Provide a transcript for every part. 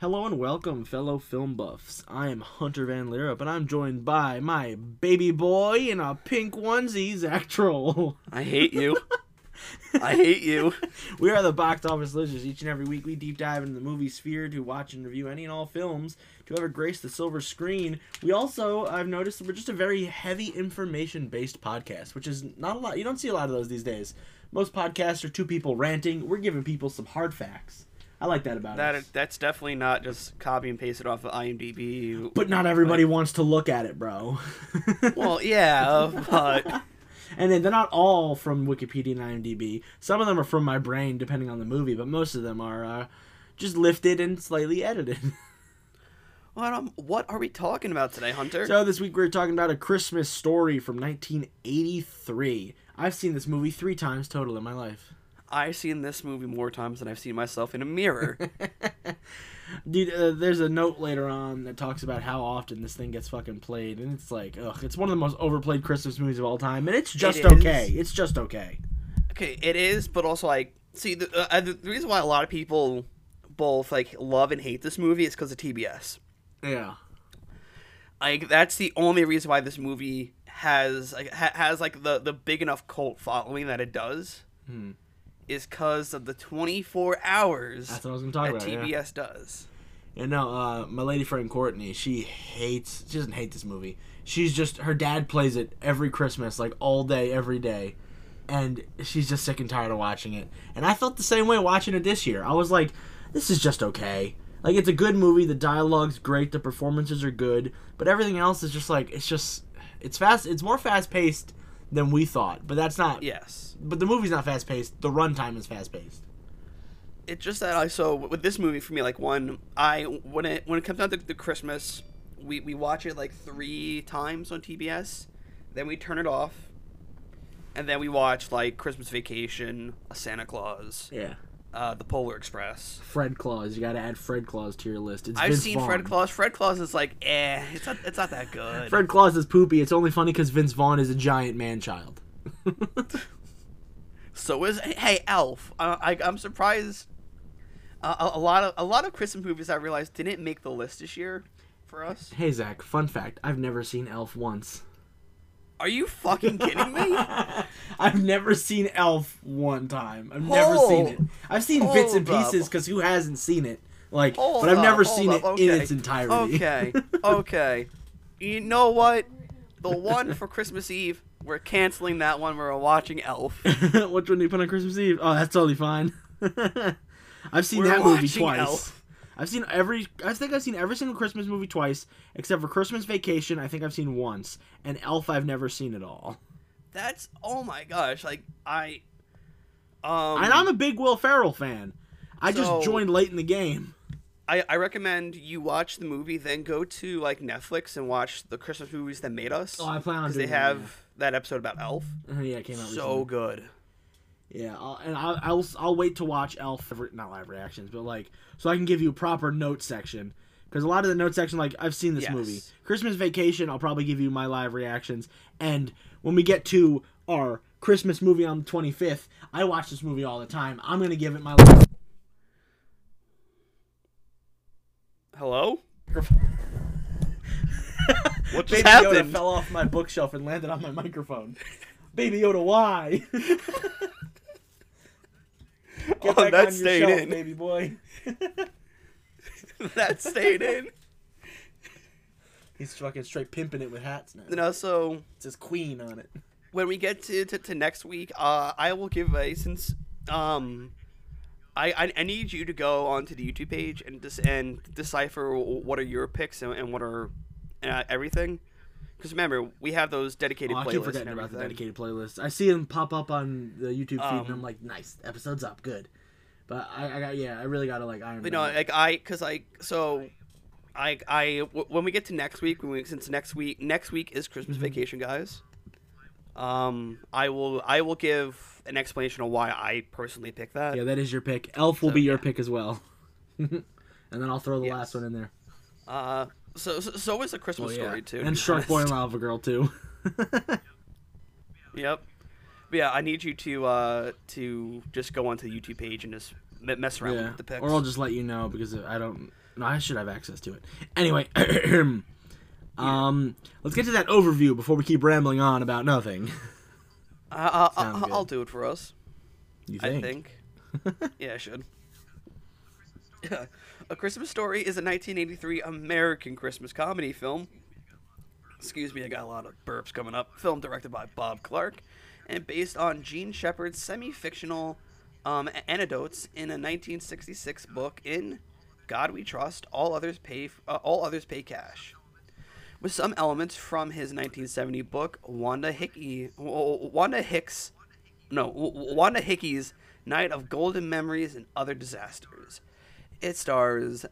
Hello and welcome, fellow film buffs. I am Hunter Van Leerup, and I'm joined by my baby boy in a pink onesie, Zach Troll. I hate you. I hate you. We are the box office lizards. Each and every week, we deep dive into the movie sphere to watch and review any and all films to ever grace the silver screen. We also, I've noticed, we're just a very heavy information based podcast, which is not a lot. You don't see a lot of those these days. Most podcasts are two people ranting. We're giving people some hard facts. I like that about it. That us. that's definitely not just copy and paste it off of IMDb. But not everybody wants to look at it, bro. Well, yeah, but and then they're not all from Wikipedia and IMDb. Some of them are from my brain, depending on the movie, but most of them are uh, just lifted and slightly edited. what um, what are we talking about today, Hunter? so this week we're talking about a Christmas story from 1983. I've seen this movie three times total in my life. I've seen this movie more times than I've seen myself in a mirror. Dude, uh, there's a note later on that talks about how often this thing gets fucking played, and it's like, ugh, it's one of the most overplayed Christmas movies of all time, and it's just It is. okay. It's just okay. okay, it is, but also like, see, the, uh, the the reason why a lot of people both like love and hate this movie is because of TBS. Yeah. like that's the only reason why this movie has like ha- has like the the big enough cult following that it does Hmm. Is because of the 24 hours That's what I was gonna talk that about. yeah. TBS does. You know, uh, my lady friend Courtney, she hates, she doesn't hate this movie. She's just, her dad plays it every Christmas, like all day, every day. And she's just sick and tired of watching it. And I felt the same way watching it this year. I was like, this is just okay. Like, it's a good movie. The dialogue's great. The performances are good. But everything else is just like, it's just, it's fast, it's more fast paced than we thought. But that's not, Yes, but the movie's not fast paced. The runtime is fast paced. it's just that I so with this movie for me like one I when it when it comes down to the Christmas we we watch it like three times on TBS, then we turn it off, and then we watch like Christmas Vacation, A Santa Claus, Yeah. Uh, The Polar Express. Fred Claus. You gotta add Fred Claus to your list. It's I've Vince seen Vaughn. Fred Claus. Fred Claus is like, eh, it's not, it's not that good. Fred Claus is poopy. It's only funny because Vince Vaughn is a giant man child. So is hey Elf. Uh, I, I'm surprised. Uh, a, a lot of a lot of Christmas movies I realized didn't make the list this year for us. hey Zach, fun fact: I've never seen Elf once. Are you fucking kidding me? I've never seen Elf one time. I've never seen it. I've seen bits and Hold up. pieces because who hasn't seen it? Like, Hold but I've never hold seen up, it in okay. its entirety. Okay, okay. You know what? The one for Christmas Eve, we're canceling that one. We're watching Elf. Which one do you put on Christmas Eve? Oh, that's totally fine. I've seen We're that movie watching twice. Elf. I've seen every. I think I've seen every single Christmas movie twice, except for Christmas Vacation. I think I've seen once, and Elf I've never seen at all. That's oh my gosh! Like I, um, and I'm a big Will Ferrell fan. I just joined late in the game. I, I recommend you watch the movie, then go to like Netflix and watch the Christmas movies that made us. Oh, I plan on because doing they that, have that episode about Elf. yeah. yeah, it came out So recently. good. Yeah, I'll, and I'll, I'll I'll wait to watch Elf, not live reactions, but like so I can give you a proper note section because a lot of the note section, like I've seen this Yes. movie. Christmas Vacation, I'll probably give you my live reactions, and when we get to our Christmas movie on the twenty fifth, I watch this movie all the time. I'm gonna give it my. Hello. What just Baby Yoda fell off my bookshelf and landed on my microphone. Baby Yoda, why? Get Oh, that on stayed shelf, in. baby boy. that stayed in. He's fucking straight pimping it with hats now. You know, so It says Queen on it. when we get to, to, to next week, uh, I will give a since um, I, I I need you to go onto the YouTube page and dis- and decipher what are your picks and, and what are uh, everything. Because remember, we have those dedicated Oh, I playlists. keep forgetting about the dedicated playlist. I see them pop up on the YouTube feed, and Um, I'm like, nice, episode's up, good. But I, I got, yeah, I really gotta like iron. But them no, like I, cause I, so, I, I, w- when we get to next week, when we, since next week, next week is Christmas Mm-hmm. vacation, guys. Um, I will, I will give an explanation of why I personally picked that. yeah, that is your pick. Elf will So, be your yeah. pick as well. and then I'll throw the Yes. last one in there. Uh, so, so, so is a Christmas Oh yeah, story too. and be Shark Boy and. Lava Girl too. Yep. But yeah, I need you to, uh, to just go onto the YouTube page and just mess around yeah, with the picks. or I'll just let you know because I don't. No, I should have access to it. Anyway, um, let's get to that overview before we keep rambling on about nothing. I, I, Sound I, I'll do it for us. You I think. yeah, I should. Yeah. A Christmas Story is a 1983 American Christmas comedy film. Excuse me, I got a lot of burps coming up. Film directed by Bob Clark and based on Jean Shepherd's semi fictional um, anecdotes in a 1966 book in God We Trust, All Others Pay, uh, All Others Pay Cash. With some elements from his 1970 book, Wanda Hickey, Wanda Hicks no, Wanda Hickey's Night of Golden Memories and Other Disasters. It stars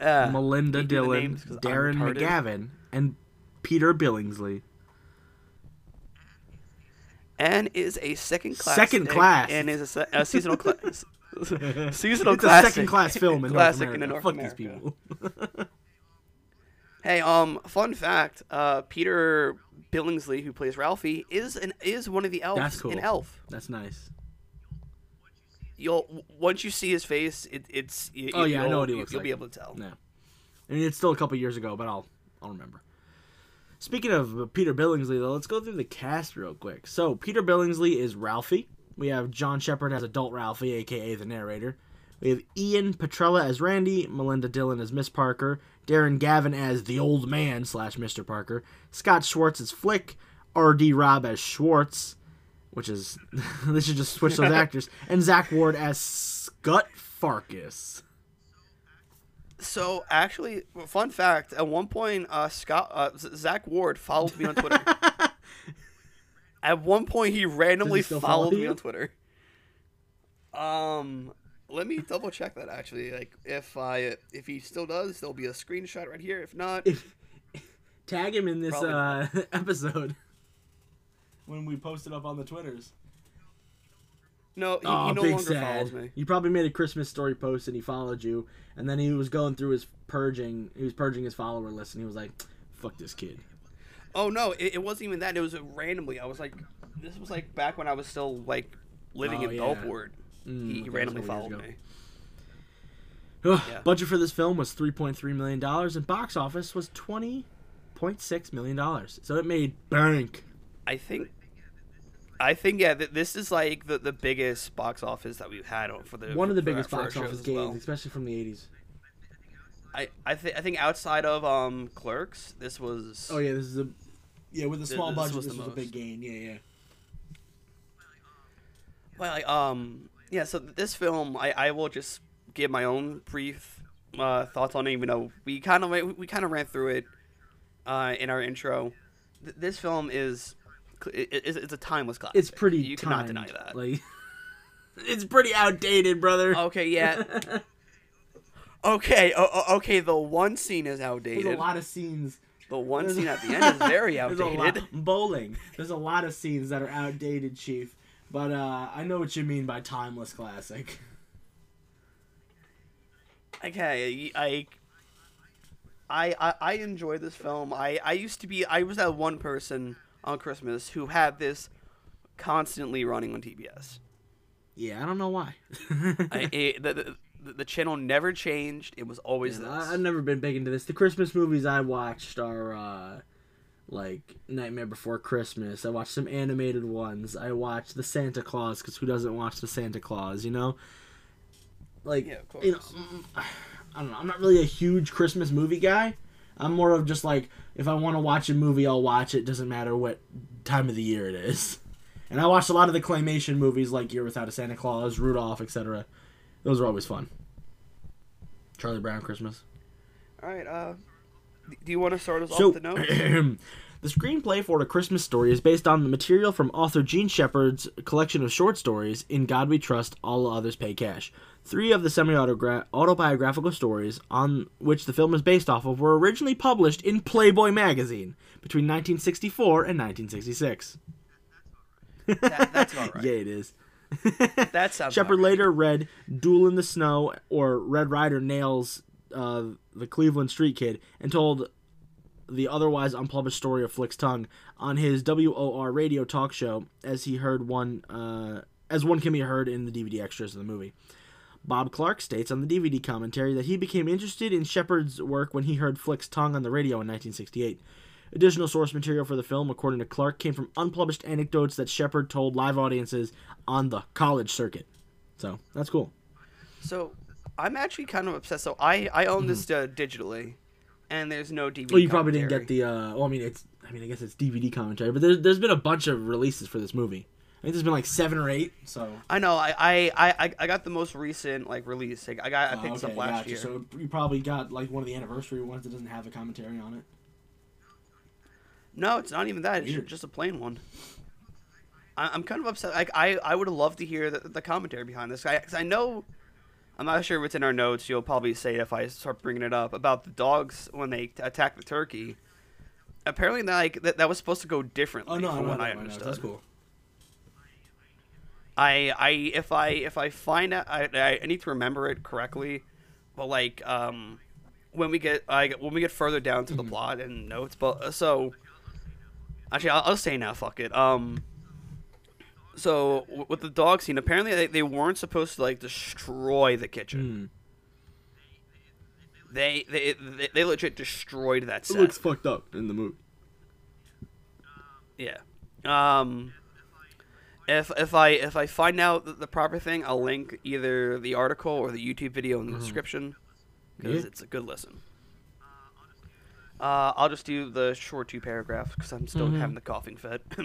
uh, Melinda can't do the Dillon, names Darren. McGavin, and Peter Billingsley. and is a second class Second class. and is a, a seasonal class seasonal it's classic a second class film in classic North in America. North Fuck America. these people. Hey, um, fun fact: uh, Peter Billingsley, who plays Ralphie, is an is one of the elves That's cool. in Elf. That's nice. You'll once you see his face, it, it's you, Oh, yeah, I know you'll- what he looks You'll like. be able to tell. Yeah, I mean, it's still a couple years ago, but I'll I'll remember. Speaking of uh, Peter Billingsley, though, let's go through the cast real quick. So Peter Billingsley is Ralphie. We have John Shepard as adult Ralphie, aka the narrator. We have Ian Petrella as Randy, Melinda Dillon as Miss Parker, Darren Gavin as the old man slash Mr. Parker, Scott Schwartz as Flick, R.D. Robb as Schwartz, which is they should just switch those actors, and Zach Ward as Scott Farkas. So actually, fun fact: at one point, uh, Scott uh, Zach Ward followed me on Twitter. at one point, he randomly still followed follow me on Twitter. Um, let me double check that actually. Like, if I if he still does, there'll be a screenshot right here. If not, if tag him in this uh, episode when we posted up on the twitters. no, he, Oh, he no big longer sad. follows me. You probably made a Christmas story post and he followed you, and then he was going through his purging. He was purging his follower list, and he was like, "Fuck this kid." Oh no, it, it wasn't even that. It was randomly. I was like, this was like back when I was still like living Oh, in yeah. Gulfport. Mm, he okay, randomly that's a couple followed me. Yeah. Budget for this film was three point three million dollars, and box office was twenty point six million dollars. So it made bank. I think. I think yeah. Th- this is like the, the biggest box office that we've had for the One of the biggest our box office games, well. especially from the eighties. I I, th- I think outside of um Clerks, this was. Oh yeah, this is a yeah with a small this budget. was This was a big gain. Yeah, yeah. Well, like, um, yeah. So this film, I, I will just give my own brief uh, thoughts on it. Even though we kind of we, we kind of ran through it uh, in our intro. Th- this film is it's it's a timeless classic. It's pretty. You cannot deny that. Like, it's pretty outdated, brother. Okay, yeah. okay, o- okay. The one scene is outdated. There's a lot of scenes. The one scene at the end is very There's a outdated. lot bowling. There's a lot of scenes that are outdated, Chief. But uh, I know what you mean by timeless classic. Okay, I, I, I, I enjoy this film. I, I used to be. I was that one person on Christmas who had this constantly running on TBS. Yeah, I don't know why. I, it, the, the, the channel never changed. It was always Yeah, this. I, I've never been big into this. The Christmas movies I watched are uh, like Nightmare Before Christmas. I watched some animated ones. I watched the Santa Claus because who doesn't watch the Santa Claus? You know, like Yeah, you know, mm, I don't know. I'm not really a huge Christmas movie guy. I'm more of just like if I want to watch a movie, I'll watch it. Doesn't matter what time of the year it is. And I watched a lot of the claymation movies like Year Without a Santa Claus, Rudolph, etc. Those are always fun. Charlie Brown Christmas. All right. Uh, do you want to start us So, off the notes? the screenplay for A Christmas Story is based on the material from author Jean Shepherd's collection of short stories, In God We Trust, All Others Pay Cash. Three of the semi autobiographical stories on which the film is based off of were originally published in Playboy magazine between 1964 and 1966. That, that's about right. Yeah, it is. That sounds. Shepherd right. later read Duel in the Snow or Red Ryder Nails uh, the Cleveland Street Kid and told the otherwise unpublished story of Flick's tongue on his WOR radio talk show as he heard one uh, as one can be heard in the DVD extras of the movie. Bob Clark states on the DVD commentary that he became interested in Shepherd's work when he heard Flick's tongue on the radio in 1968. Additional source material for the film, according to Clark, came from unpublished anecdotes that Shepherd told live audiences on the college circuit. So that's cool. So I'm actually kind of obsessed. So I I own this uh, digitally, and there's no DVD. Well, you probably didn't get the. Uh, well, I mean, it's. I mean, I guess it's DVD commentary, but there's there's been a bunch of releases for this movie. I think there's been like seven or eight. So. I know. I, I I I got the most recent like release. Like, I got I Oh, picked this okay, up last gotcha. year. So you probably got like one of the anniversary ones that doesn't have a commentary on it. No, it's not even that. It's just a plain one. I, I'm kind of upset. Like I, I would have loved to hear the, the commentary behind this guy because I know. I'm not sure if it's in our notes. You'll probably say it if I start bringing it up about the dogs when they t- attack the turkey. Apparently, that, like that, that was supposed to go differently Oh no, from what I no, understood. That's cool. I, I, if I, if I find out, I, I I need to remember it correctly. But like, um, when we get, I when we get further down to the Mm-hmm. plot and notes, but uh, so actually, I'll, I'll say now. Fuck it. Um, so w- with the dog scene, apparently they, they weren't supposed to like destroy the kitchen. Hmm. They, they they they legit destroyed that It looks fucked up in the movie. Yeah. Um if if I if I find out the, the proper thing, I'll link either the article or the YouTube video in the description because Yeah. it's a good listen. Uh, I'll just do the short two paragraphs because I'm still Mhm. having the coughing fit.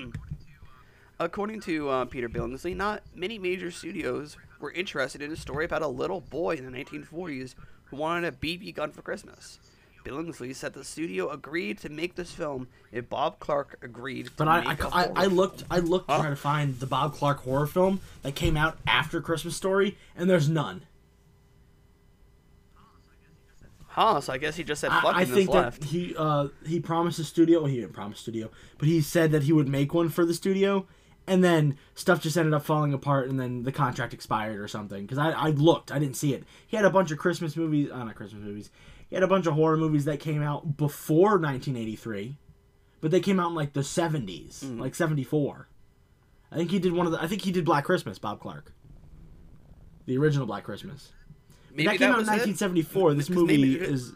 According to uh, Peter Billingsley, not many major studios were interested in a story about a little boy in the 1940s who wanted a BB gun for Christmas. Billingsley said the studio agreed to make this film if Bob Clark agreed to But I, I, I, looked I looked to Huh? try to find the Bob Clark horror film that came out after Christmas Story, and there's none. Huh, so I guess he just said fuck I, I think that left. he uh he promised the studio. Well, he didn't promise studio, but he said that he would make one for the studio, and then stuff just ended up falling apart, and then the contract expired or something. Because I, I looked, I didn't see it. He had a bunch of Christmas movies, uh, not Christmas movies. He had a bunch of horror movies that came out before 1983, but they came out in like the 70s, Mm. like 74. I think he did one of the. I think he did Black Christmas, Bob Clark. The original Black Christmas. Maybe that came out in was it. 1974. This movie maybe- is.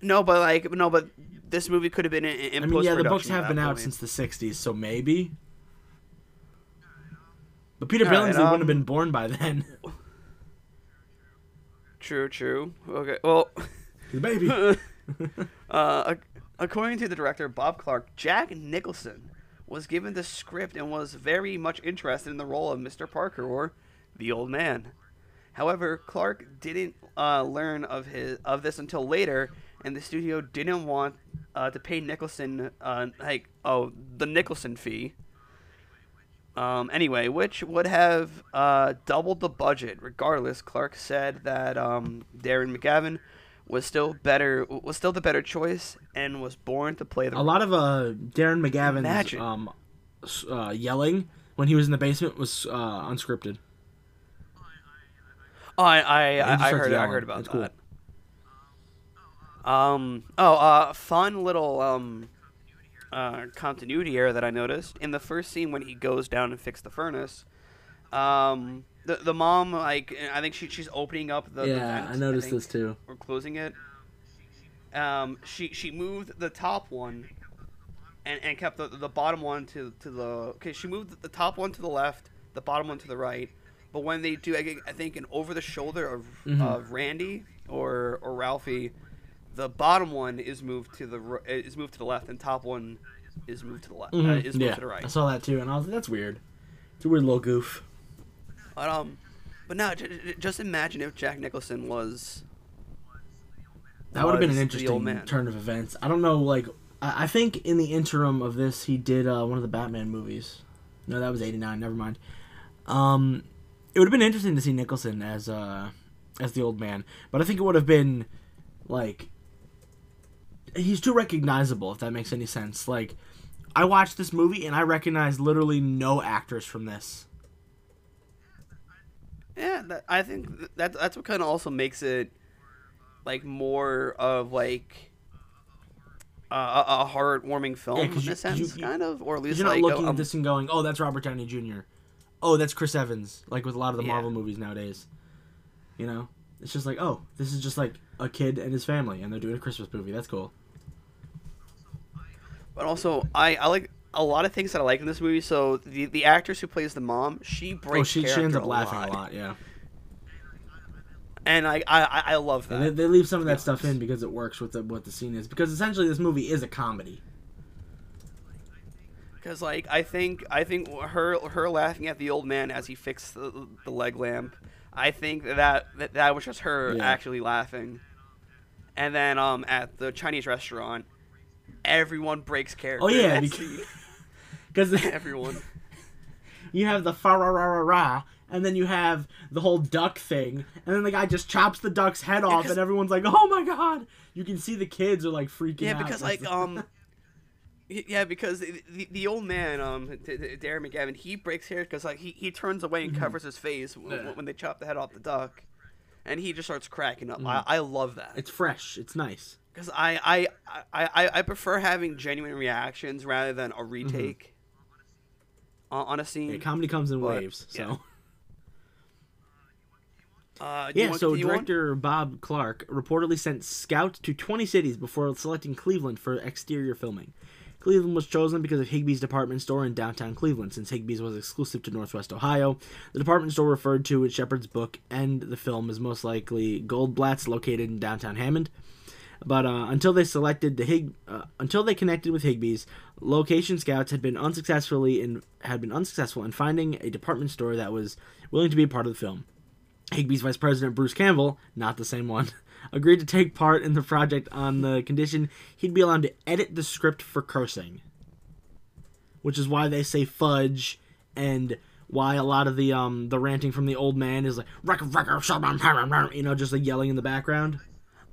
No, but like no, but this movie could have been in, in I mean, yeah, the books have been out since the '60s, so maybe. But Peter All right, Billingsley wouldn't have um, been born by then. True, true. Okay, well, the baby. uh, according to the director Bob Clark, Jack Nicholson was given the script and was very much interested in the role of Mr. Parker or the old man. However, Clark didn't uh, learn of his of this until later, and the studio didn't want uh, to pay Nicholson uh, like oh the Nicholson fee. Um, anyway, which would have uh, doubled the budget. Regardless, Clark said that um, Darren McGavin was still better was still the better choice and was born to play the a lot of uh, Darren McGavin's Imagine. um, uh, yelling when he was in the basement was uh, unscripted. Oh, I I, I, I heard I heard about That's cool. that. Um. Oh. Uh. Fun little um. Uh. Continuity error that I noticed in the first scene when he goes down and fix the furnace. Um. The the mom like I think she she's opening up the yeah, vent, I noticed think, this too. or closing it. Um. She she moved the top one. And, and kept the, the bottom one to, to the okay. She moved the top one to the left, the bottom one to the right. But when they do, I, think- I think an over the shoulder of, Mhm. of Randy or or Ralphie, the bottom one is moved to the is moved to the left, and top one is moved to the left. Uh, Mhm. is moved yeah, to the right. I saw that too, and I was like, that's weird. It's a weird little goof. But um, but no, j- j- just imagine if Jack Nicholson was. That would have been an was the old interesting turn of events. I don't know, like I, I think in the interim of this, he did uh, one of the Batman movies. No, that was '89. Never mind. Um, it would have been interesting to see Nicholson as uh as the old man, but I think it would have been like he's too recognizable if that makes any sense. Like I watched this movie and I recognize literally no actors from this. Yeah, that, I think that that's what kind of also makes it like more of like uh, a, a heartwarming film Yeah, in you- a sense, you- you- kind of, or at least You're not like looking um, at this and going, "Oh, that's Robert Downey Jr." Oh, that's Chris Evans. Like with a lot of the Yeah. Marvel movies nowadays. You know, it's just like, oh, this is just like a kid and his family, and they're doing a Christmas movie. That's cool. But also, I, I like a lot of things that I like in this movie. So the the actress who plays the mom, she breaks oh, she, she ends up laughing a lot. Yeah, and I I, I love that. and they, they leave some of that stuff in because it works with the, what the scene is. Because essentially, this movie is a comedy. Because like I think I think her her laughing at the old man as he fixed the, the leg lamp, I think that that, that was just her Yeah. actually laughing. And then um at the Chinese restaurant, everyone breaks character. Oh yeah, because everyone. you have the fa ra ra ra ra, and then you have the whole duck thing, and then the guy just chops the duck's head off, 'cause- and everyone's like, "Oh my god!" You can see the kids are like freaking Yeah, out. because like um. Yeah, because the, the, the old man, um, Darren McGavin, he breaks hair because like he, he turns away and covers his face w- Yeah. when they chop the head off the duck, and he just starts cracking up. Mm-hmm. I, I love that. it's fresh, it's nice. Because I, I, I, I, prefer having genuine reactions rather than a retake on, on a scene. Yeah, comedy comes in But, waves. So yeah. uh, yeah, want- so you want- director Bob Clark reportedly sent scouts to 20 cities before selecting Cleveland for exterior filming. Cleveland was chosen because of Higbee's department store in downtown Cleveland, since Higbee's was exclusive to Northwest Ohio. The department store referred to in Shepherd's book and the film is most likely Goldblatt's, located in downtown Hammond. But uh, until they selected the Hig, uh, until they connected with Higbee's, location scouts had been unsuccessfully in had been unsuccessful in finding a department store that was willing to be a part of the film. Higbee's vice president Bruce Campbell, not the same one, agreed to take part in the project on the condition he'd be allowed to edit the script for cursing. Which is why they say fudge and why a lot of the um the ranting from the old man is like "Ruck, ruck, ruck, you know just like yelling in the background.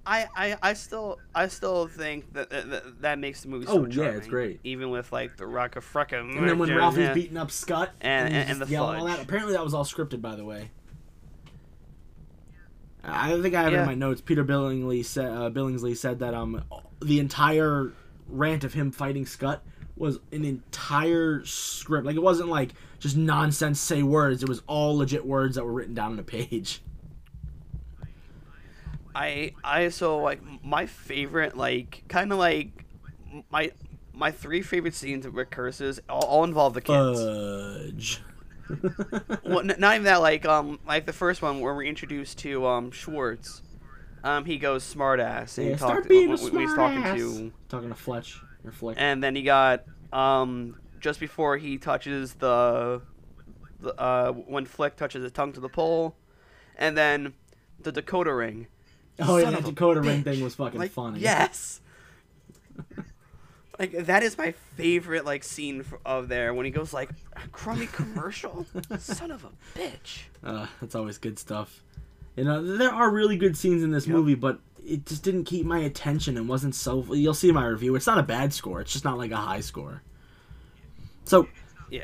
I, I, I still, I still think that that, that, makes the movie so Oh, yeah, it's great. Even with like the rock of fricka. And then when Ralphie's beating up Scott And- and- and just the yelling all that, apparently that was all scripted, by the way. I think I have it in my notes. Peter Billingsley said, uh, Billingsley said that um the entire rant of him fighting Scott was an entire script. Like it wasn't like just nonsense say words. It was all legit words that were written down on a page. I, I so like my favorite like kind of like my my three favorite scenes with curses all, all involve the kids. Fudge. Well, n- not even that. Like um, like the first one where we're introduced to um Schwartz. Um, he goes smartass and Yeah, he start talked being a when, when he's talking smartass. to, Talking to Fletch or Flick. and then he got um just before he touches the, the uh when Flick touches his tongue to the pole, and then the Dakota ring. oh yeah, Son that of a Dakota ring thing was fucking like, funny. Yes. Like that is my favorite like scene of there when he goes like crummy commercial son of a bitch Uh, that's always good stuff. You know, there are really good scenes in this Yep. movie, but it just didn't keep my attention and wasn't so. You'll see my review. It's not a bad score. It's just not like a high score. So, yeah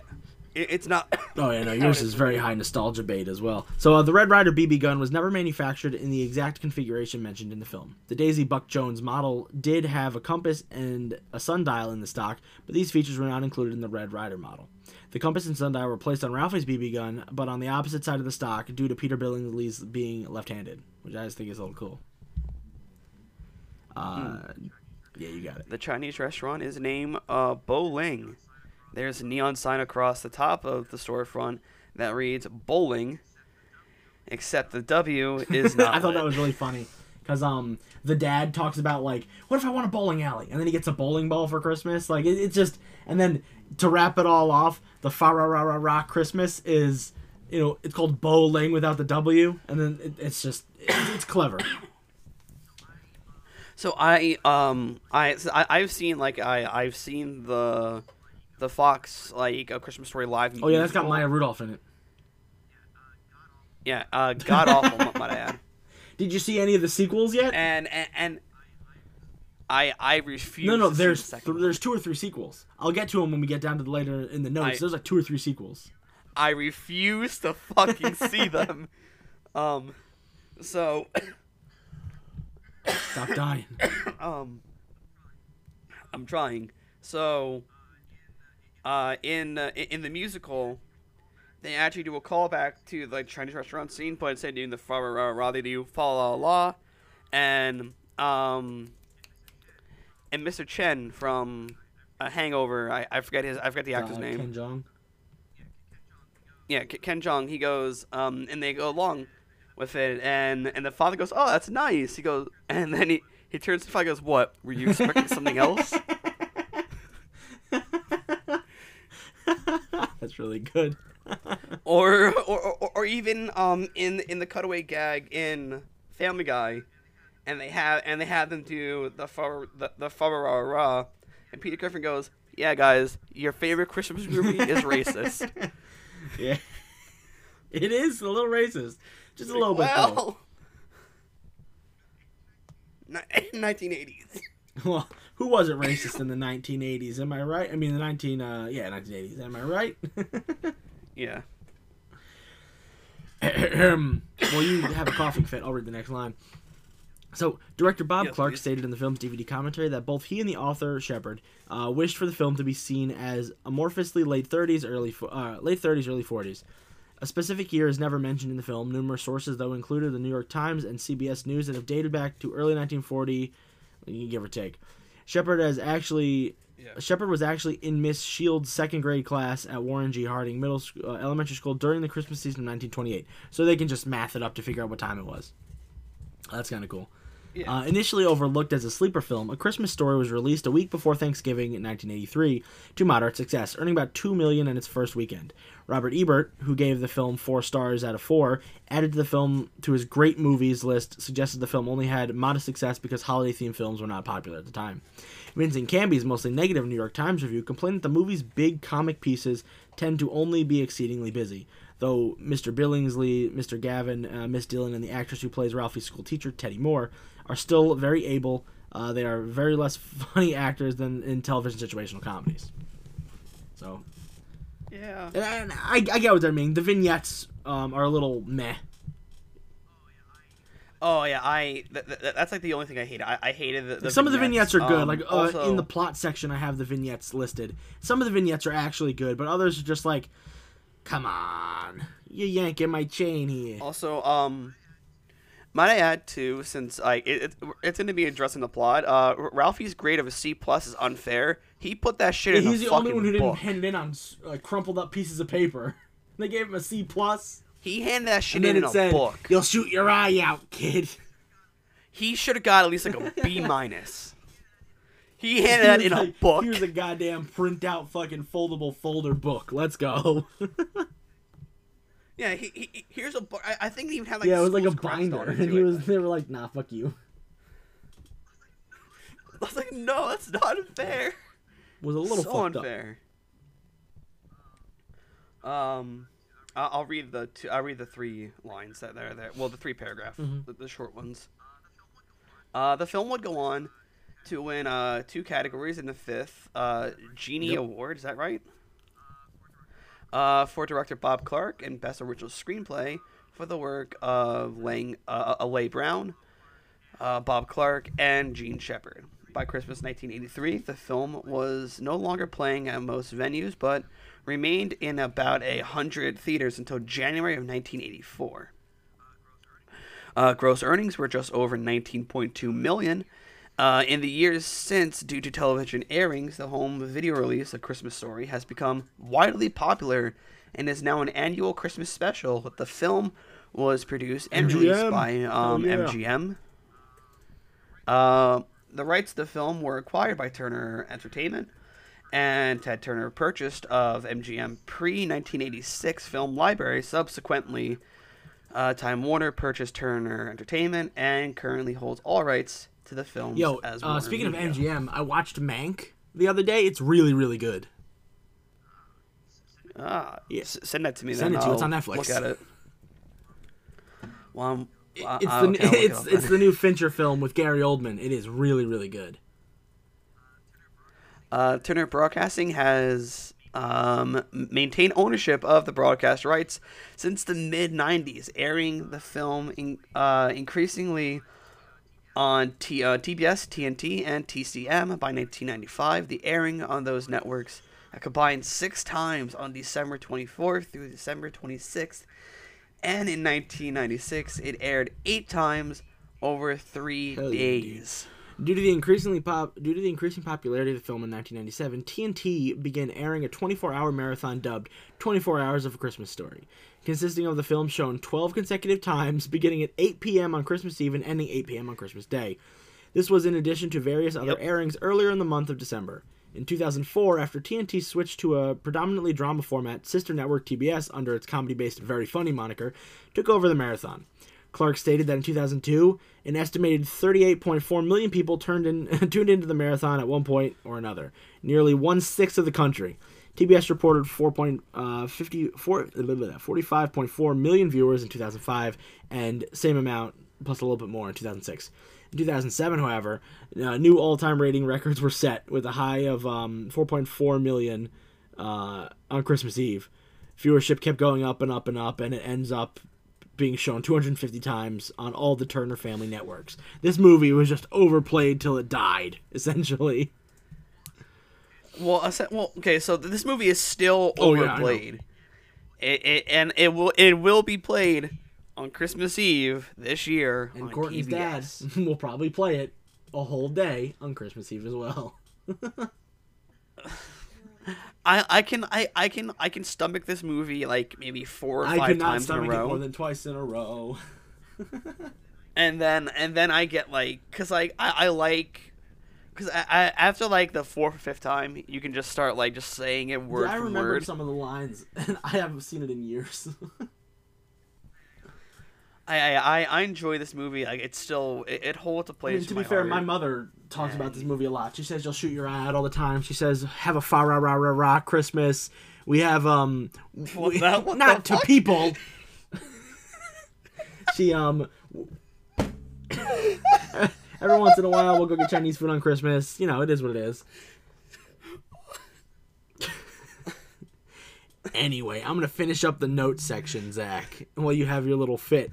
it's not oh yeah, no, yours is very high nostalgia bait as well. So, uh, the Red Ryder BB gun was never manufactured in the exact configuration mentioned in the film. The Daisy Buck Jones model did have a compass and a sundial in the stock, but these features were not included in the Red Ryder model. The compass and sundial were placed on Ralphie's BB gun, but on the opposite side of the stock due to Peter Billingsley's being left-handed, which I just think is a little cool. Uh, yeah, you got it. the chinese restaurant is named uh bo ling there's a neon sign across the top of the storefront that reads bowling except the w is not I thought that was really funny because um the dad talks about like what if I want a bowling alley? And then he gets a bowling ball for Christmas. Like it, it's just and then to wrap it all off the fa ra ra ra ra Christmas is you know it's called bowling without the W and then it, it's just it's, it's clever. So I um I so I I've seen like I I've seen the the Fox like a Christmas Story live. oh yeah that's got. Maya Rudolph in it Yeah, uh, god awful, might I add. did you see any of the sequels yet And and, and I I refuse. no no to see the there's th- there's two or three sequels I'll get to them when we get down to the later in the notes I- there's like two or three sequels I refuse to fucking see them. Um, so stop dying um, I'm trying. So, uh, in uh, in the musical, they actually do a callback to the like, Chinese restaurant scene, but instead doing the fa ra ra, they do fa la la, and um, and Mr. Chen from uh, Hangover. I, I forget his I forget the actor's Uh, name. Ken Jeong. yeah, Ken Jeong. He goes, um, and they go along with it, and and the father goes, "Oh, that's nice." He goes, and then he he turns to the father, goes, "What? Were you expecting something else?" That's really good. or, or or or even um in in the cutaway gag in Family Guy, and they have and they have them do the fa the the fa ra ra, and Peter Griffin goes, "Yeah, guys, your favorite Christmas movie is racist." yeah. It is a little racist. Just a little bit. well, ni- 1980s. Well, who wasn't racist in the 1980s? Am I right? I mean, the 19, uh, yeah, 1980s. Am I right? Yeah. well, you have a coughing fit. I'll read the next line. So, director Bob Yes, Clark please. stated in the film's DVD commentary that both he and the author Shepherd uh, wished for the film to be seen as amorphously late 30s, early uh, late 30s, early 40s. A specific year is never mentioned in the film. Numerous sources, though, included the New York Times and CBS News, that have dated back to early 1940, give or take. Shepherd has actually Yeah. Shepherd was actually in Miss Shield's second grade class at Warren G. Harding Middle School, uh, Elementary School during the Christmas season of 1928. So they can just math it up to figure out what time it was. That's kind of cool. Yeah. Uh, initially overlooked as a sleeper film, A Christmas Story was released a week before Thanksgiving in 1983 to moderate success, earning about two million in its first weekend. Robert Ebert, who gave the film four stars out of four, added to the film to his great movies list, suggested the film only had modest success because holiday-themed films were not popular at the time. Vincent Canby's mostly negative New York Times review complained that the movie's big comic pieces tend to only be exceedingly busy. Though Mr. Billingsley, Mr. Gavin, uh, Miss Dillon, and the actress who plays Ralphie's school teacher, Tedde Moore, are still very able, uh, they are very less funny actors than in television situational comedies. So, yeah. and I, I, I get what they're meaning. The vignettes um, are a little meh. Oh yeah, I th- th- that's like the only thing I hated. I, I hated the, the Some of the vignettes are good. Um, like uh, also, in the plot section, I have the vignettes listed. Some of the vignettes are actually good, but others are just like, come on, you yanking my chain here. also um, might I add too, since I it, it, it's going to be addressing the plot. Uh, Ralphie's grade of a C plus is unfair. He put that shit in a book. He's the fucking only one who didn't hand it in on uh, crumpled up pieces of paper. they gave him a C plus, He handed that shit and then in it in a said, book. "You'll shoot your eye out, kid." He should have got at least like a B minus. He handed that in was a like, book. Here's a goddamn printout fucking foldable folder book. Let's go. Yeah, he, he, he- here's a. I, I think he even had like yeah, it was like a binder, and he was. They were like, "Nah, fuck you." I was like, no, that's not fair. Was a little so fucked up. unfair. Um, I'll read the two, I'll read the three lines that are there. Well, the three paragraph, Mm-hmm. the, the short ones. Uh, the film would go on to win uh, two categories in the fifth uh, Genie Yep. Award. Is that right? Uh, for director Bob Clark and best original screenplay for the work of Lang uh, Alay Brown, uh, Bob Clark, and Jean Shepherd. By Christmas 1983, the film was no longer playing at most venues, but remained in about a hundred theaters until January of 1984. Uh, gross earnings were just over 19.2 million. Uh, in the years since, due to television airings, the home video release, of Christmas Story, has become widely popular and is now an annual Christmas special. The film was produced and MGM. released by um, Hell yeah. MGM. Uh, the rights to the film were acquired by Turner Entertainment, and Ted Turner purchased of MGM pre 1986 film library. Subsequently, uh, Time Warner purchased Turner Entertainment and currently holds all rights to the films. Yo, as uh, speaking of MGM, I watched Mank the other day. It's really, really good. ah, Yeah. s- send that to me. Send then. it to you. It's on Netflix. Look at it. Well, I'm, I- It's I- the okay, I'll look it it's it's the new Fincher film with Gary Oldman. It is really, really good. Uh, Turner Broadcasting has um, maintained ownership of the broadcast rights since the mid 90s, airing the film in, uh, increasingly on T- uh, TBS, TNT, and TCM by 1995. The airing on those networks combined six times on December 24th through December 26th. And in 1996, it aired eight times over three Hell yeah, days. Due to the increasingly pop, due to the increasing popularity of the film in 1997, TNT began airing a 24-hour marathon dubbed "24 Hours of a Christmas Story," consisting of the film shown 12 consecutive times, beginning at 8 p.m. on Christmas Eve and ending 8 p.m. on Christmas Day. This was in addition to various other Yep. airings earlier in the month of December. In 2004, after TNT switched to a predominantly drama format, sister network TBS, under its comedy-based Very Funny moniker, took over the marathon. Clark stated that in 2002, an estimated 38.4 million people turned in, tuned into the marathon at one point or another, nearly one sixth of the country. TBS reported 4.54 45.4 million viewers in 2005, and same amount plus a little bit more in 2006. In 2007, however, uh, new all-time rating records were set with a high of um, 4.4 million uh, on Christmas Eve. Viewership kept going up and up and up, and it ends up being shown 250 times on all the Turner family networks. This movie was just overplayed till it died, essentially. Well, I said, well, okay, so this movie is still Oh, yeah, overplayed. it, it, and it will it will be played on Christmas Eve this year And on Courtney's TBS. dad will probably play it a whole day on Christmas Eve as well. I, I can I, I can I can stomach this movie like maybe four or I five could not times in a stomach it row. more than twice in a row. and then and then I get like, cause like I, I like, cause I, I after like the fourth or fifth time, you can just start like just saying it word I for remember word. some of the lines, and I haven't seen it in years. I, I I I enjoy this movie. Like it's still it, it holds a place. mean, to be my fair, heart. my mother talks about this movie a lot. She says you'll shoot your eye out all the time. She says have a fa ra ra ra ra Christmas. We have um What we- the- what not to fuck? people. she um every once in a while we'll go get Chinese food on Christmas. You know, it is what it is. anyway, I'm gonna finish up the note section, Zach, while you have your little fit.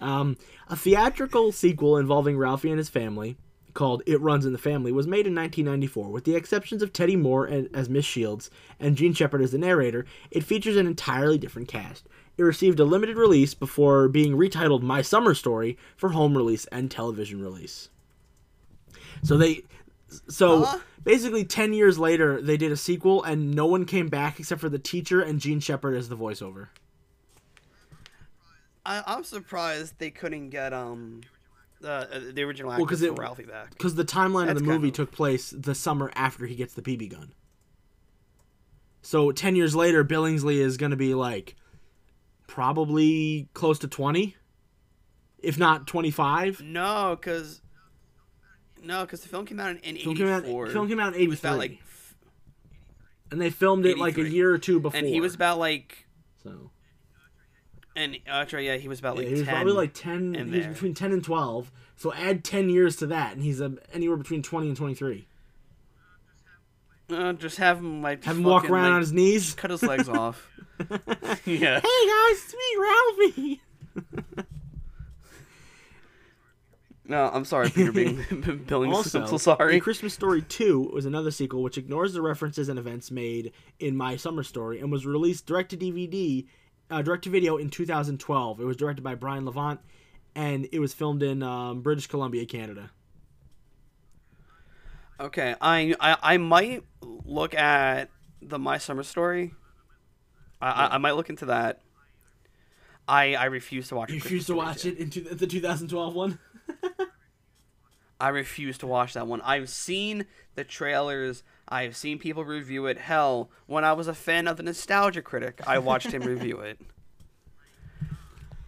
Um, a theatrical sequel involving Ralphie and his family, called It Runs in the Family, was made in 1994. With the exceptions of Tedde Moore as Miss Shields and Jean Shepherd as the narrator, it features an entirely different cast. It received a limited release before being retitled My Summer Story for home release and television release. So they, so Huh? basically, ten years later, they did a sequel, and no one came back except for the teacher and Jean Shepherd as the voiceover. I, I'm surprised they couldn't get um uh, the original actor Well, 'cause for it- Ralphie back. because the timeline That's of the movie of- took place the summer after he gets the BB gun. So ten years later, Billingsley is going to be like probably close to twenty, if not twenty-five. No, because no, because the film came out in, in Film came out. 84. Film came out in eighty-three, about like, and they filmed it like a year or two before. and he was about like, so and actually, yeah, he was about yeah, like he was 10. probably like ten. He was between ten and twelve. So add ten years to that, and he's uh, anywhere between twenty and twenty-three. uh, just have him like Have him walk around like, on his knees. cut his legs off. yeah. Hey guys, it's me, Ralphie. No, I'm sorry, Peter Bing- Billings. Also, I'm so sorry. A Christmas Story 2 was another sequel which ignores the references and events made in My Summer Story and was released direct to DVD, uh, direct to video in 2012. It was directed by Brian Levant and it was filmed in um, British Columbia, Canada. Okay, I, I I might look at the My Summer Story. I, I, I might look into that. I I refuse to watch. You refuse to watch Story it into the 2012 one? I refuse to watch that one. I've seen the trailers. I've seen people review it. Hell, when I was a fan of the Nostalgia Critic, I watched him review it.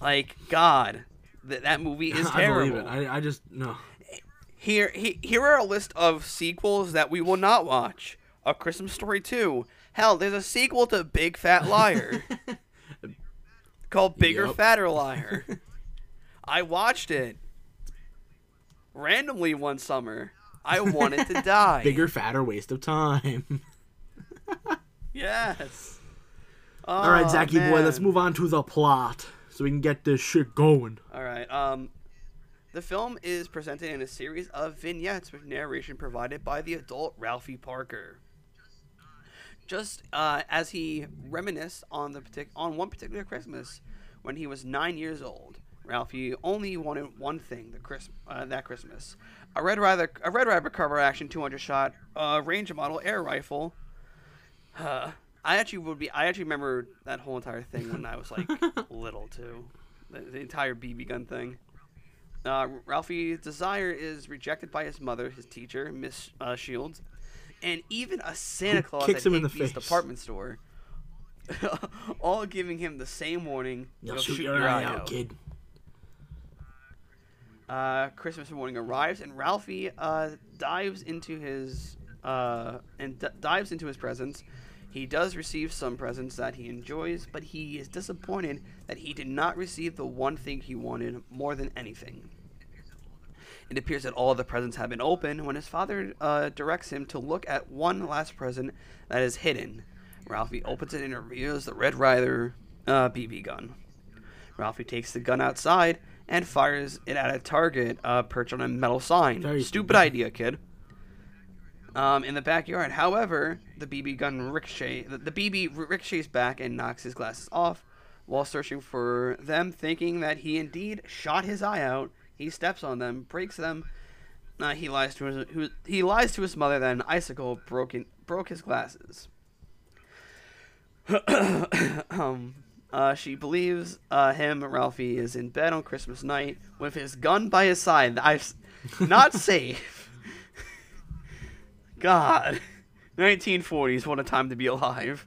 Like God, that that movie is terrible. I believe it. I, I just no. Here, he, here are a list of sequels that we will not watch. A Christmas Story 2. Hell, there's a sequel to Big Fat Liar called Bigger Yup. Fatter Liar. I watched it randomly one summer. I wanted to die. Bigger, fatter waste of time. Yes. All right, Oh, Zachy boy, let's move on to the plot so we can get this shit going. All right. Um, the film is presented in a series of vignettes with narration provided by the adult Ralphie Parker. just uh, as he reminisced on the partic- on one particular Christmas when he was nine years old. Ralphie only wanted one thing the Chris- uh, that Christmas: a Red Ryder a Red Ryder cover action 200 shot uh, Ranger model air rifle. Uh, I actually would be. I actually remember that whole entire thing when I was like little too, the, the entire BB gun thing. Uh, Ralphie's desire is rejected by his mother, his teacher, Miss uh, Shields, and even a Santa Who Claus kicks at him in the Higbee's face. department store. all giving him the same warning: You'll "You'll shoot, your, eye out, kid. Uh, Christmas morning arrives, and Ralphie uh, dives into his uh, and d- dives into his presents. He does receive some presents that he enjoys, but he is disappointed that he did not receive the one thing he wanted more than anything. It appears that all the presents have been opened when his father uh, directs him to look at one last present that is hidden. Ralphie opens it and reveals the Red Ryder uh, BB gun. Ralphie takes the gun outside and fires it at a target uh, perched on a metal sign. Very Stupid idea, kid. Um, in the backyard, however, the BB gun ricochet. The, the BB ricochets back and knocks his glasses off. While searching for them, thinking that he indeed shot his eye out, he steps on them, breaks them. Uh, he lies to his who, he lies to his mother that an icicle broken broke his glasses. um, uh, she believes uh, him, Ralphie, is in bed on Christmas night with his gun by his side. I've not safe. God, 1940s, what a time to be alive.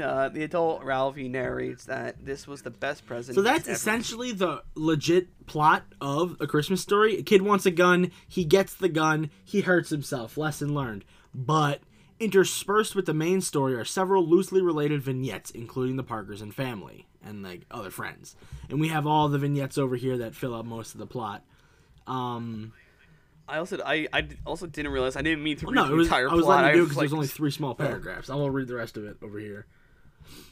Uh, the adult Ralphie narrates that this was the best present. So that's essentially the legit plot of A Christmas Story. A kid wants a gun, he gets the gun, he hurts himself. Lesson learned. But interspersed with the main story are several loosely related vignettes, including the Parkers and family and like other friends. And we have all the vignettes over here that fill up most of the plot. Um, I also I, I also didn't realize I didn't mean to read no, the it was, entire I was plot. letting you do it because like, there's only three small paragraphs. I will read the rest of it over here.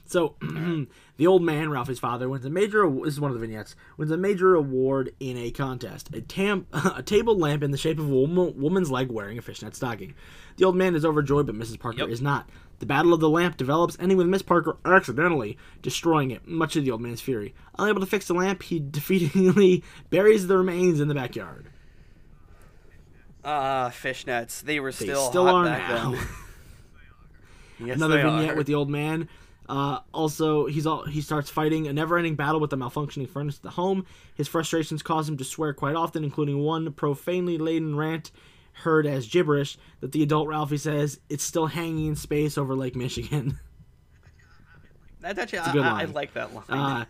So, the old man, Ralphie's father, wins a major. This is one of the vignettes. Wins a major award in a contest. A tam, a table lamp in the shape of a woman, woman's leg wearing a fishnet stocking. The old man is overjoyed, but Mrs. Parker Yep. is not. The battle of the lamp develops, ending with Miss Parker accidentally destroying it, much to the old man's fury. Unable to fix the lamp, he defeatingly buries the remains in the backyard. Ah, fishnets. They were They still still hot are back now. Yes, another vignette are. with the old man. Uh, also, he's all he starts fighting a never-ending battle with the malfunctioning furnace at the home. His frustrations cause him to swear quite often, including one profanely laden rant heard as gibberish that the adult Ralphie says it's still hanging in space over Lake Michigan. That's actually a good I, I, I like that line. Uh,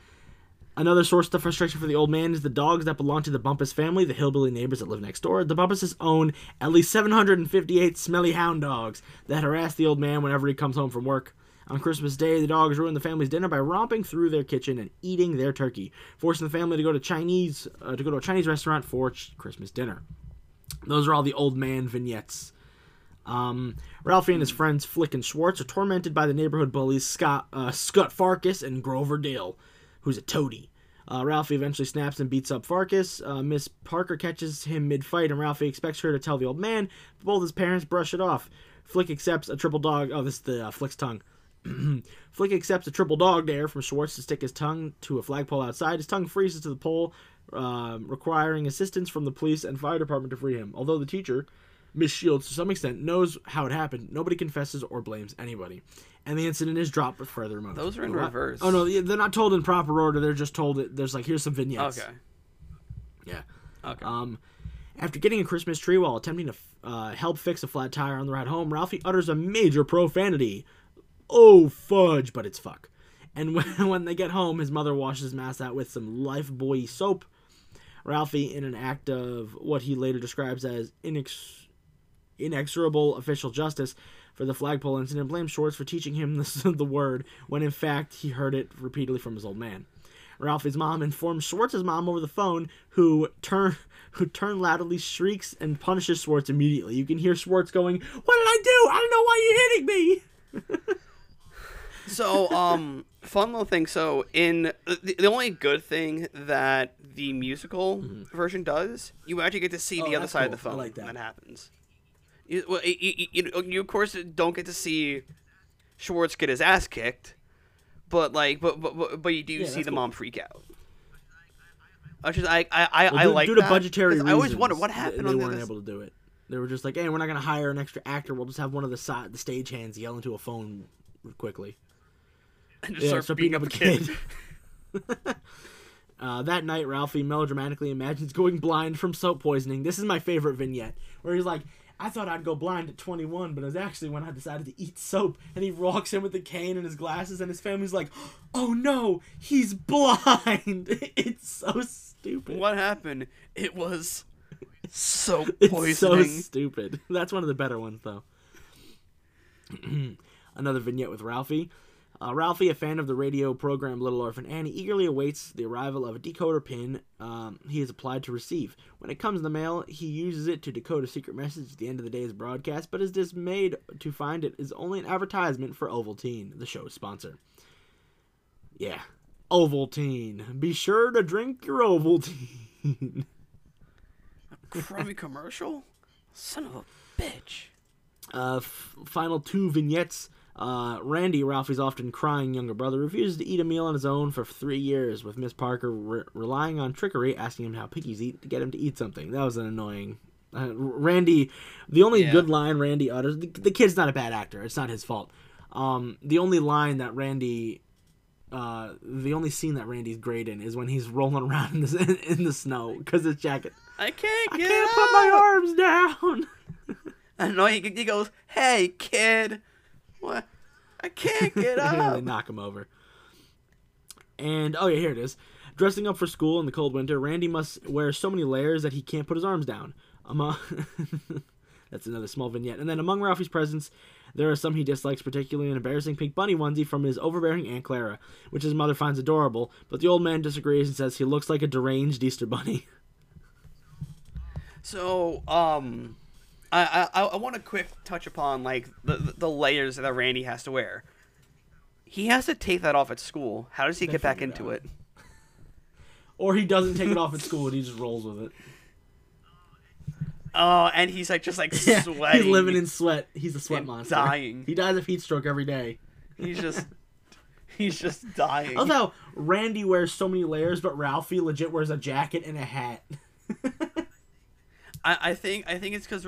another source of frustration for the old man is the dogs that belong to the Bumpus family, the hillbilly neighbors that live next door. The Bumpuses own at least 758 smelly hound dogs that harass the old man whenever he comes home from work. On Christmas Day, the dogs ruin the family's dinner by romping through their kitchen and eating their turkey, forcing the family to go to Chinese uh, to go to a Chinese restaurant for ch- Christmas dinner. Those are all the old man vignettes. Um, Ralphie and his friends Flick and Schwartz are tormented by the neighborhood bullies Scott, uh, Scott Farkas and Grover Dale, who's a toady. Uh, Ralphie eventually snaps and beats up Farkas. Uh, Miss Parker catches him mid-fight, and Ralphie expects her to tell the old man, but both his parents brush it off. Flick accepts a triple dog. Oh, this is the uh, Flick's tongue. Flick accepts a triple dog dare from Schwartz to stick his tongue to a flagpole outside. His tongue freezes to the pole, um, requiring assistance from the police and fire department to free him. Although the teacher, Miss Shields, to some extent, knows how it happened, nobody confesses or blames anybody. And the incident is dropped with further emotion. Those are in What? reverse. Oh no, they're not told in proper order. They're just told it. There's like here's some vignettes. okay. Yeah. Okay. Um, after getting a Christmas tree while attempting to uh, help fix a flat tire on the ride home, Ralphie utters a major profanity. Oh fudge, but it's fuck. And when, when they get home, his mother washes his mouth out with some Lifebuoy soap. Ralphie, in an act of what he later describes as inex- inexorable official justice for the flagpole incident, blames Schwartz for teaching him the word when in fact he heard it repeatedly from his old man. Ralphie's mom informs Schwartz's mom over the phone, who turn who turn loudly shrieks and punishes Schwartz immediately. You can hear Schwartz going, "What did I do? I don't know why you're hitting me." So, um, fun little thing. So, in the, the only good thing that the musical version does, you actually get to see Mm-hmm. Oh, the other side of the cool. I phone like that. when that happens. You, well, you, you, you, of course don't get to see Schwartz get his ass kicked, but like, but but but, but you do Yeah, see the cool. mom freak out. Which is I I I, Well, I due, like due to that, budgetary reasons. I always wonder what happened They on weren't this. able to do it. They were just like, "Hey, we're not gonna hire an extra actor. We'll just have one of the side, the stagehands yell into a phone quickly." And just Yeah, start start beating beating up a a kid. Uh, that night, Ralphie melodramatically imagines going blind from soap poisoning. This is my favorite vignette, where he's like, I thought I'd go blind at 21, but it was actually when I decided to eat soap. And he walks in with the cane and his glasses, and his family's like, Oh no, he's blind! it's so stupid. what happened? It was so It's poisoning. so stupid. That's one of the better ones, though. Another vignette with Ralphie. Uh, Ralphie, a fan of the radio program Little Orphan Annie, eagerly awaits the arrival of a decoder pin um, he has applied to receive. When it comes in the mail, he uses it to decode a secret message at the end of the day's broadcast, but is dismayed to find it is only an advertisement for Ovaltine, the show's sponsor. Yeah, Ovaltine. Be sure to drink your Ovaltine. Crummy commercial? Son of a bitch. Uh, f- final two vignettes. Uh, Randy, Ralphie's often crying younger brother, refuses to eat a meal on his own for three years, with Miss Parker re- relying on trickery, asking him how piggies eat to get him to eat something. That was an annoying. Uh, Randy, the only Yeah. good line Randy utters, the, the kid's not a bad actor. It's not his fault. Um, the only line that Randy, uh, the only scene that Randy's great in is when he's rolling around in the, in, the snow because his jacket. I can't I can't up. put my arms down. I know he, he goes, "Hey kid, what? I can't get up. they up." knock him over. And oh yeah, here it is. Dressing up for school in the cold winter, Randy must wear so many layers that he can't put his arms down. Among that's another small vignette. And then among Ralphie's presents, there are some he dislikes, particularly an embarrassing pink bunny onesie from his overbearing Aunt Clara, which his mother finds adorable. But the old man disagrees and says he looks like a deranged Easter bunny. So, um, I I, I want to quick touch upon like the the layers that Randy has to wear. He has to take that off at school. How does he They get back into out. it? Or he doesn't take it off at school and he just rolls with it. Oh, and he's like just like Yeah, sweating. he's living in sweat. He's a sweat monster. dying. He dies of heat stroke every day. He's just he's just dying. I love how Randy wears so many layers, but Ralphie legit wears a jacket and a hat. I, I think I think it's because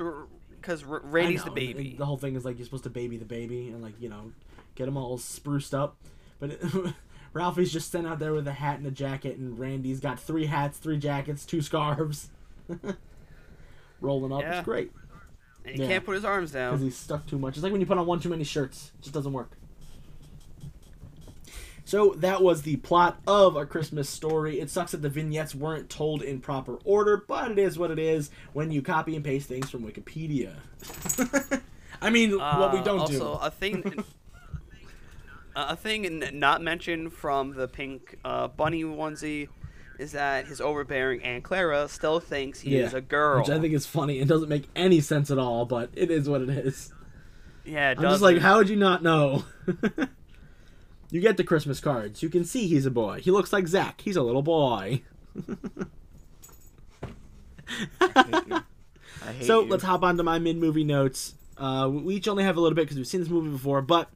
because Randy's the baby. and The whole thing is like you're supposed to baby the baby and like you know get him all spruced up, but it, Ralphie's just sent out there with a hat and a jacket, and Randy's got three hats, three jackets, two scarves, rolling up. Yeah. It's great and he yeah. can't put his arms down because he's stuck too much. It's like when you put on one too many shirts; it just doesn't work. So that was the plot of A Christmas Story. It sucks that the vignettes weren't told in proper order, but it is what it is when you copy and paste things from Wikipedia. I mean, what we Uh, don't also, do. a thing, a thing not mentioned from the pink uh, bunny onesie is that his overbearing Aunt Clara still thinks he is a girl. Which I think is funny and doesn't make any sense at all, but it is what it is. yeah, it I'm just like, how would you not know? You get the Christmas cards. You can see he's a boy. He looks like Zach. He's a little boy. I hate So you. let's hop on to my mid movie notes. Uh, we each only have a little bit because we've seen this movie before, but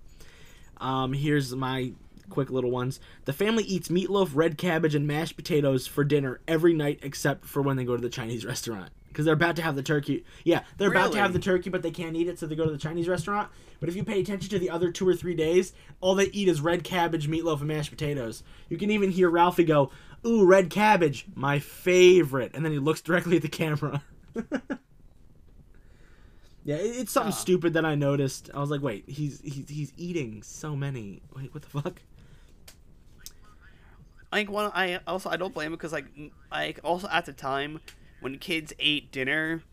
um, here's my quick little ones. The family eats meatloaf, red cabbage, and mashed potatoes for dinner every night except for when they go to the Chinese restaurant. Because they're about to have the turkey. Yeah, they're about to have the turkey, but they can't eat it, so they go to the Chinese restaurant. But if you pay attention to the other two or three days, all they eat is red cabbage, meatloaf, and mashed potatoes. You can even hear Ralphie go, Ooh, red cabbage, my favorite. And then he looks directly at the camera. Yeah, it- it's something Ah. stupid that I noticed. I was like, wait, he's he's he's eating so many. Wait, what the fuck? like one I also I don't blame him because like like also at the time when kids ate dinner,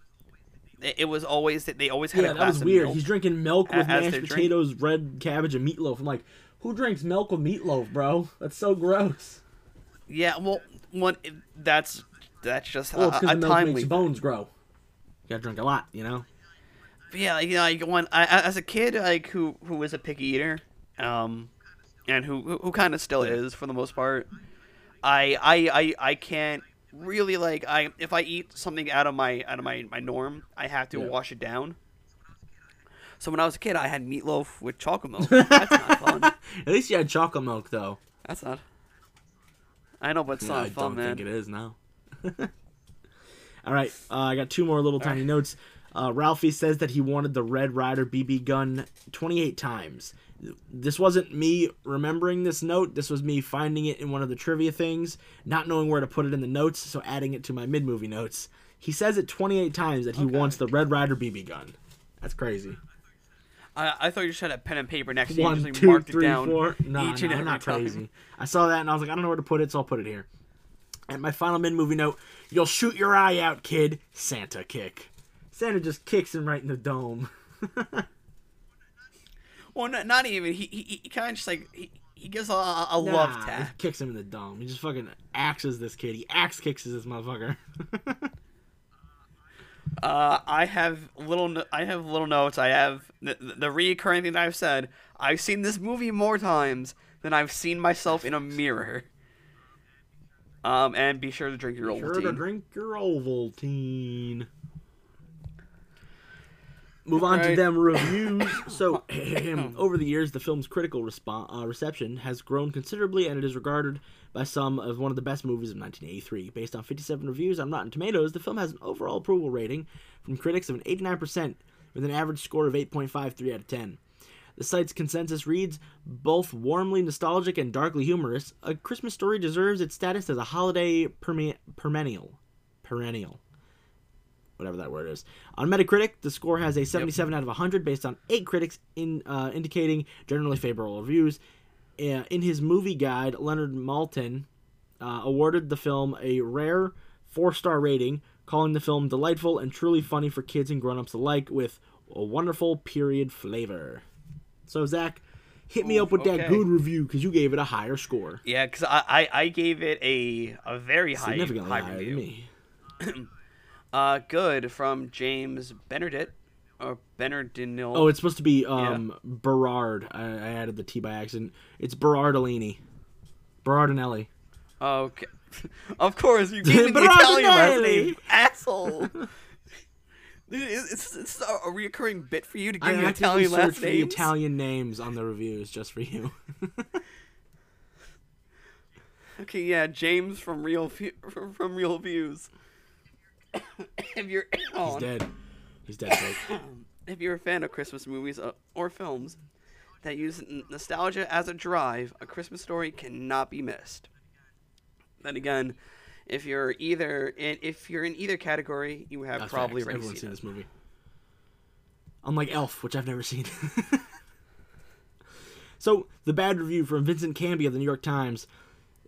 it, was always that they always had Yeah, a that was weird. He's drinking milk with mashed their drink. potatoes, red cabbage, and meatloaf. I'm like, who drinks milk with meatloaf, bro? That's so gross. Yeah, well, one that's that's just Well, it's a, a milk timely makes bones grow. You gotta drink a lot, you know. But yeah, like, you know, like when I, I- as a kid, like who who was a picky eater, um, and who who, who kind of still is for the most part. I, I I I can't really like I if I eat something out of my out of my my norm, I have to Yeah. wash it down. So when I was a kid, I had meatloaf with chocolate milk. That's not fun. At least you had chocolate milk, though. That's not. I know, but it's Yeah, not I fun, don't man. think it is now. All right, uh, I got two more little tiny right. notes. Uh, Ralphie says that he wanted the Red Ryder BB gun 28 times. This wasn't me remembering this note. This was me finding it in one of the trivia things, not knowing where to put it in the notes, so adding it to my mid movie notes. He says it 28 times that he Okay. wants the Red Ryder BB gun. That's crazy. I, I thought you just had a pen and paper next to you. One, and just two, marked three, it down four. Nah, each and nah, every not time. crazy. I saw that and I was like, I don't know where to put it, so I'll put it here. And my final mid movie note: You'll shoot your eye out, kid. Santa kick. Santa just kicks him right in the dome. Well, not, not even. He he, he kind of just like he, he gives a, a a love tap. he kicks him in the dome. He just fucking axes this kid. He axe kicks this motherfucker. Uh, I have little. I have little notes. I have the, the reoccurring thing that I've said. I've seen this movie more times than I've seen myself in a mirror. Um, and be sure to drink your Ovaltine. Be sure to drink your Ovaltine. Move on to them reviews. So, over the years, the film's critical response, uh, reception has grown considerably, and it is regarded by some as one of the best movies of 1983. Based on 57 reviews on Rotten Tomatoes, the film has an overall approval rating from critics of an 89%, with an average score of 8.53 out of 10. The site's consensus reads both warmly nostalgic and darkly humorous. A Christmas Story deserves its status as a holiday perme- perennial. Perennial. Whatever that word is. On Metacritic, the score has a 77 out of 100 based on eight critics in uh, indicating generally favorable reviews. Uh, in his movie guide, Leonard Maltin uh, awarded the film a rare four star rating, calling the film delightful and truly funny for kids and grown ups alike, with a wonderful period flavor. So, Zach, hit me Ooh, up with that good review because you gave it a higher score. Yeah, because I, I I gave it a a very high Significantly high higher review. than me. Uh, good from James Benedict or Bernardino. Oh, it's supposed to be um, Berard. I, I added the T by accident. It's Berardellini. Berardinelli. Okay. of course, you gave me the. Italian last name, asshole. It's, it's, a reoccurring bit for you to give me Italian last names. Italian names on the reviews just for you. Okay, yeah, James from Real View, from ReelViews. if you're He's dead. He's dead. Jake. if you're a fan of Christmas movies uh, or films that use nostalgia as a drive, A Christmas Story cannot be missed. Then again, if you're either in, if you're in either category, you have That's probably facts. already seen seen it. this movie. Unlike Elf, which I've never seen. so, the bad review from Vincent Canby of the New York Times.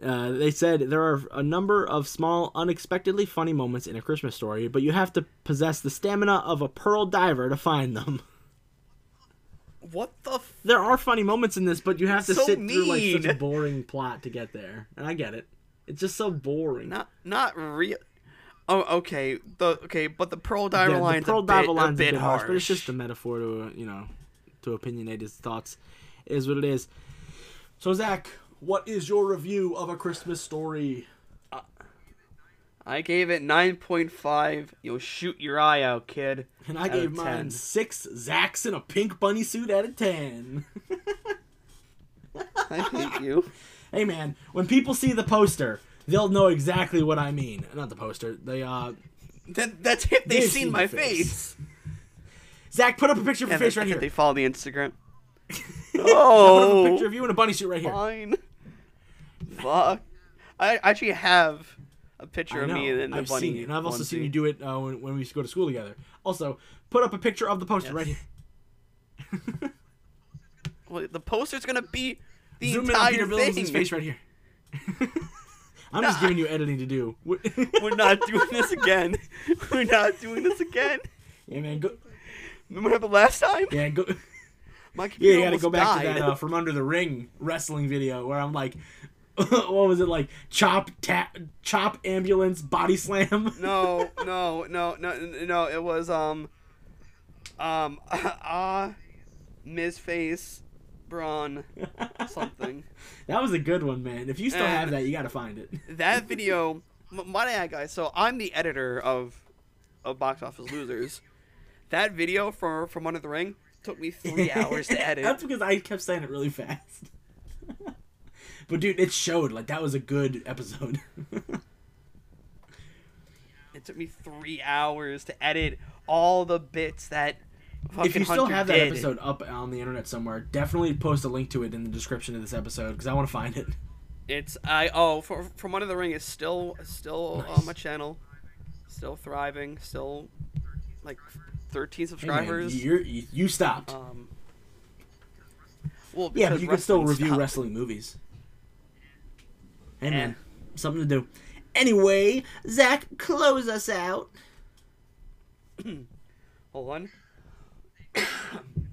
Uh, they said there are a number of small, unexpectedly funny moments in a Christmas story, but you have to possess the stamina of a pearl diver to find them. What the? F- There are funny moments in this, but you have to So sit through like such a boring plot to get there, and I get it. It's just so boring. not not real. Oh, okay. The okay, but the pearl diver Yeah, line's the pearl a diver bit, line's a bit harsh. but it's just a metaphor to uh, you know to opinionate his thoughts. It is what it is. So Zach, what is your review of a Christmas story? I gave it nine point five. You'll shoot your eye out, kid. And I gave mine 10. six Zachs in a pink bunny suit out of ten. I hate you. hey man, when people see the poster, they'll know exactly what I mean. Not the poster. They uh That, that's if they've They've seen seen my face. face. Zach, put up a picture of your And face they- right here. They follow the Instagram. Put up a oh, picture of you in a bunny suit right here. fine. Fuck. I actually have a picture of me in the I've bunny. seen it, and I've also seen you do it uh, when, when we used to go to school together. Also, put up a picture of the poster Yes. right here. Well, the poster's gonna be the Zoom in on Peter entire thing. face right here. I'm just giving you editing to do. We're not doing this again. We're not doing this again. yeah, man. Go. Remember the last time? Yeah, go. My Yeah, you gotta go back died. to that uh, from under the ring wrestling video where I'm like, what was it like? Chop, tap, chop, ambulance, body slam. no, no, no, no, no. It was um, um, ah, Ms. Face, Braun, something. that was a good one, man. If you still have that, you gotta find it. That video, my add, guys. So I'm the editor of, of Box Office Losers. That video from from Under the Ring took me three hours to edit. That's because I kept saying it really fast. But dude, it showed like that was a good episode. It took me three hours to edit all the bits that. if you still Hunter have that did. episode up on the internet somewhere, definitely post a link to it in the description of this episode because I want to find it. It's I oh for, from Under the Ring is still still Nice. on my channel, still thriving, still like thirteen Hey, man, subscribers. you're, you, you stopped. um, well, yeah, but because you can still review stopped. wrestling movies. Hey Eh. something to do. Anyway, Zach, close us out. Hold on.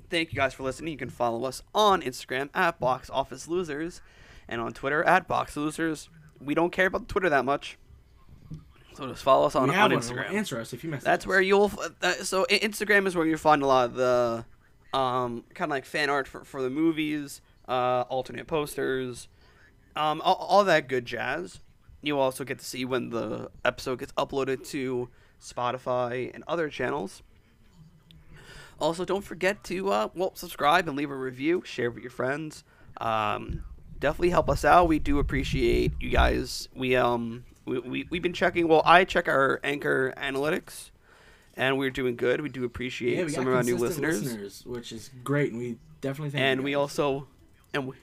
Thank you guys for listening. You can follow us on Instagram at Box Office Losers and on Twitter at Box Losers. We don't care about Twitter that much, so just follow us on, on. Instagram. Answer us if you message That's us. where you'll. Uh, so Instagram is where you'll find a lot of the, um, kind of like fan art for, for the movies, uh, alternate posters, um, all, all that good jazz. You also get to see when the episode gets uploaded to Spotify and other channels. Also, don't forget to uh, well subscribe and leave a review, share with your friends. Um, definitely help us out. We do appreciate you guys. We um we, we we've been checking. Well, I check our Anchor analytics, and we're doing good. We do appreciate yeah, we some of our new consistent listeners, which is great, and we definitely thank and we also and we.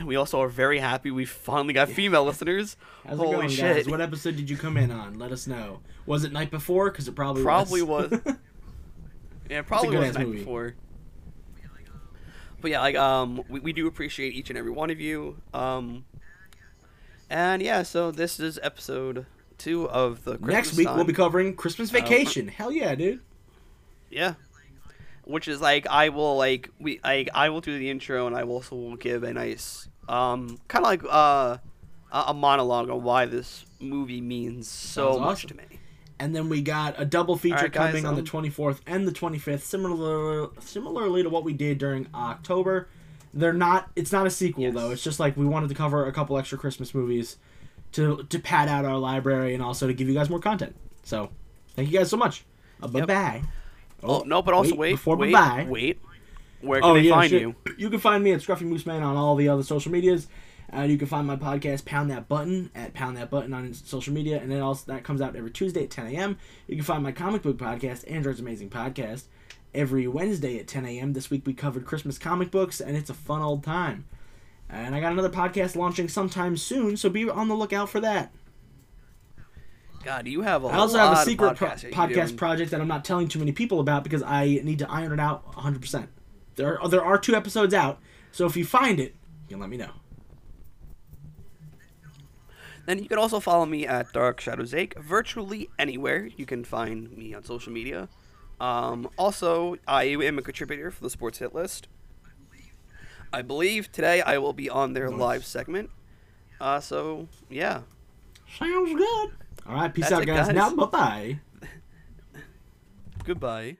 And we also are very happy we finally got female listeners. How's Holy going, shit! guys? What episode did you come in on? Let us know. Was it night before? Because it probably Probably was. was. Yeah, probably was night movie. before. But yeah, like um, we, we do appreciate each and every one of you. Um, and yeah, so this is episode two of the Christmas Next week we'll be covering Christmas Uh, Vacation. Hell yeah, dude. yeah, which is like I will like we like I will do the intro and I will also will give a nice um kind of like uh a monologue on why this movie means so Sounds much awesome. to me. And then we got a double feature Alright, guys, coming on the um, 24th and the 25th, similar similarly to what we did during October. They're not. It's not a sequel Yes. though. It's just like we wanted to cover a couple extra Christmas movies to to pad out our library and also to give you guys more content. So, thank you guys so much. Uh, bye Yep. bye. Oh, no, but also wait, before wait, bye. wait. Where can Oh they yeah, find shit. you? You can find me at Scruffy Moose Man on all the other social medias. Uh, you can find my podcast Pound That Button at Pound That Button on social media, and then also that comes out every Tuesday at 10 a.m. You can find my comic book podcast, Android's Amazing Podcast, every Wednesday at 10 a.m. This week we covered Christmas comic books, and it's a fun old time. And I got another podcast launching sometime soon, so be on the lookout for that. God, you have a I also have a of secret pro- podcasts that you're podcast project that I'm not telling too many people about because I need to iron it out 100%. There are, there are two episodes out, so if you find it, you can let me know. Then you can also follow me at Dark Shadows Ache virtually anywhere. You can find me on social media. Um, also, I am a contributor for the Sports Hit List. I believe today I will be on their Nice. live segment. Uh, so yeah, Sounds good. All right, peace That's out, guys. guys. Now, bye bye. goodbye.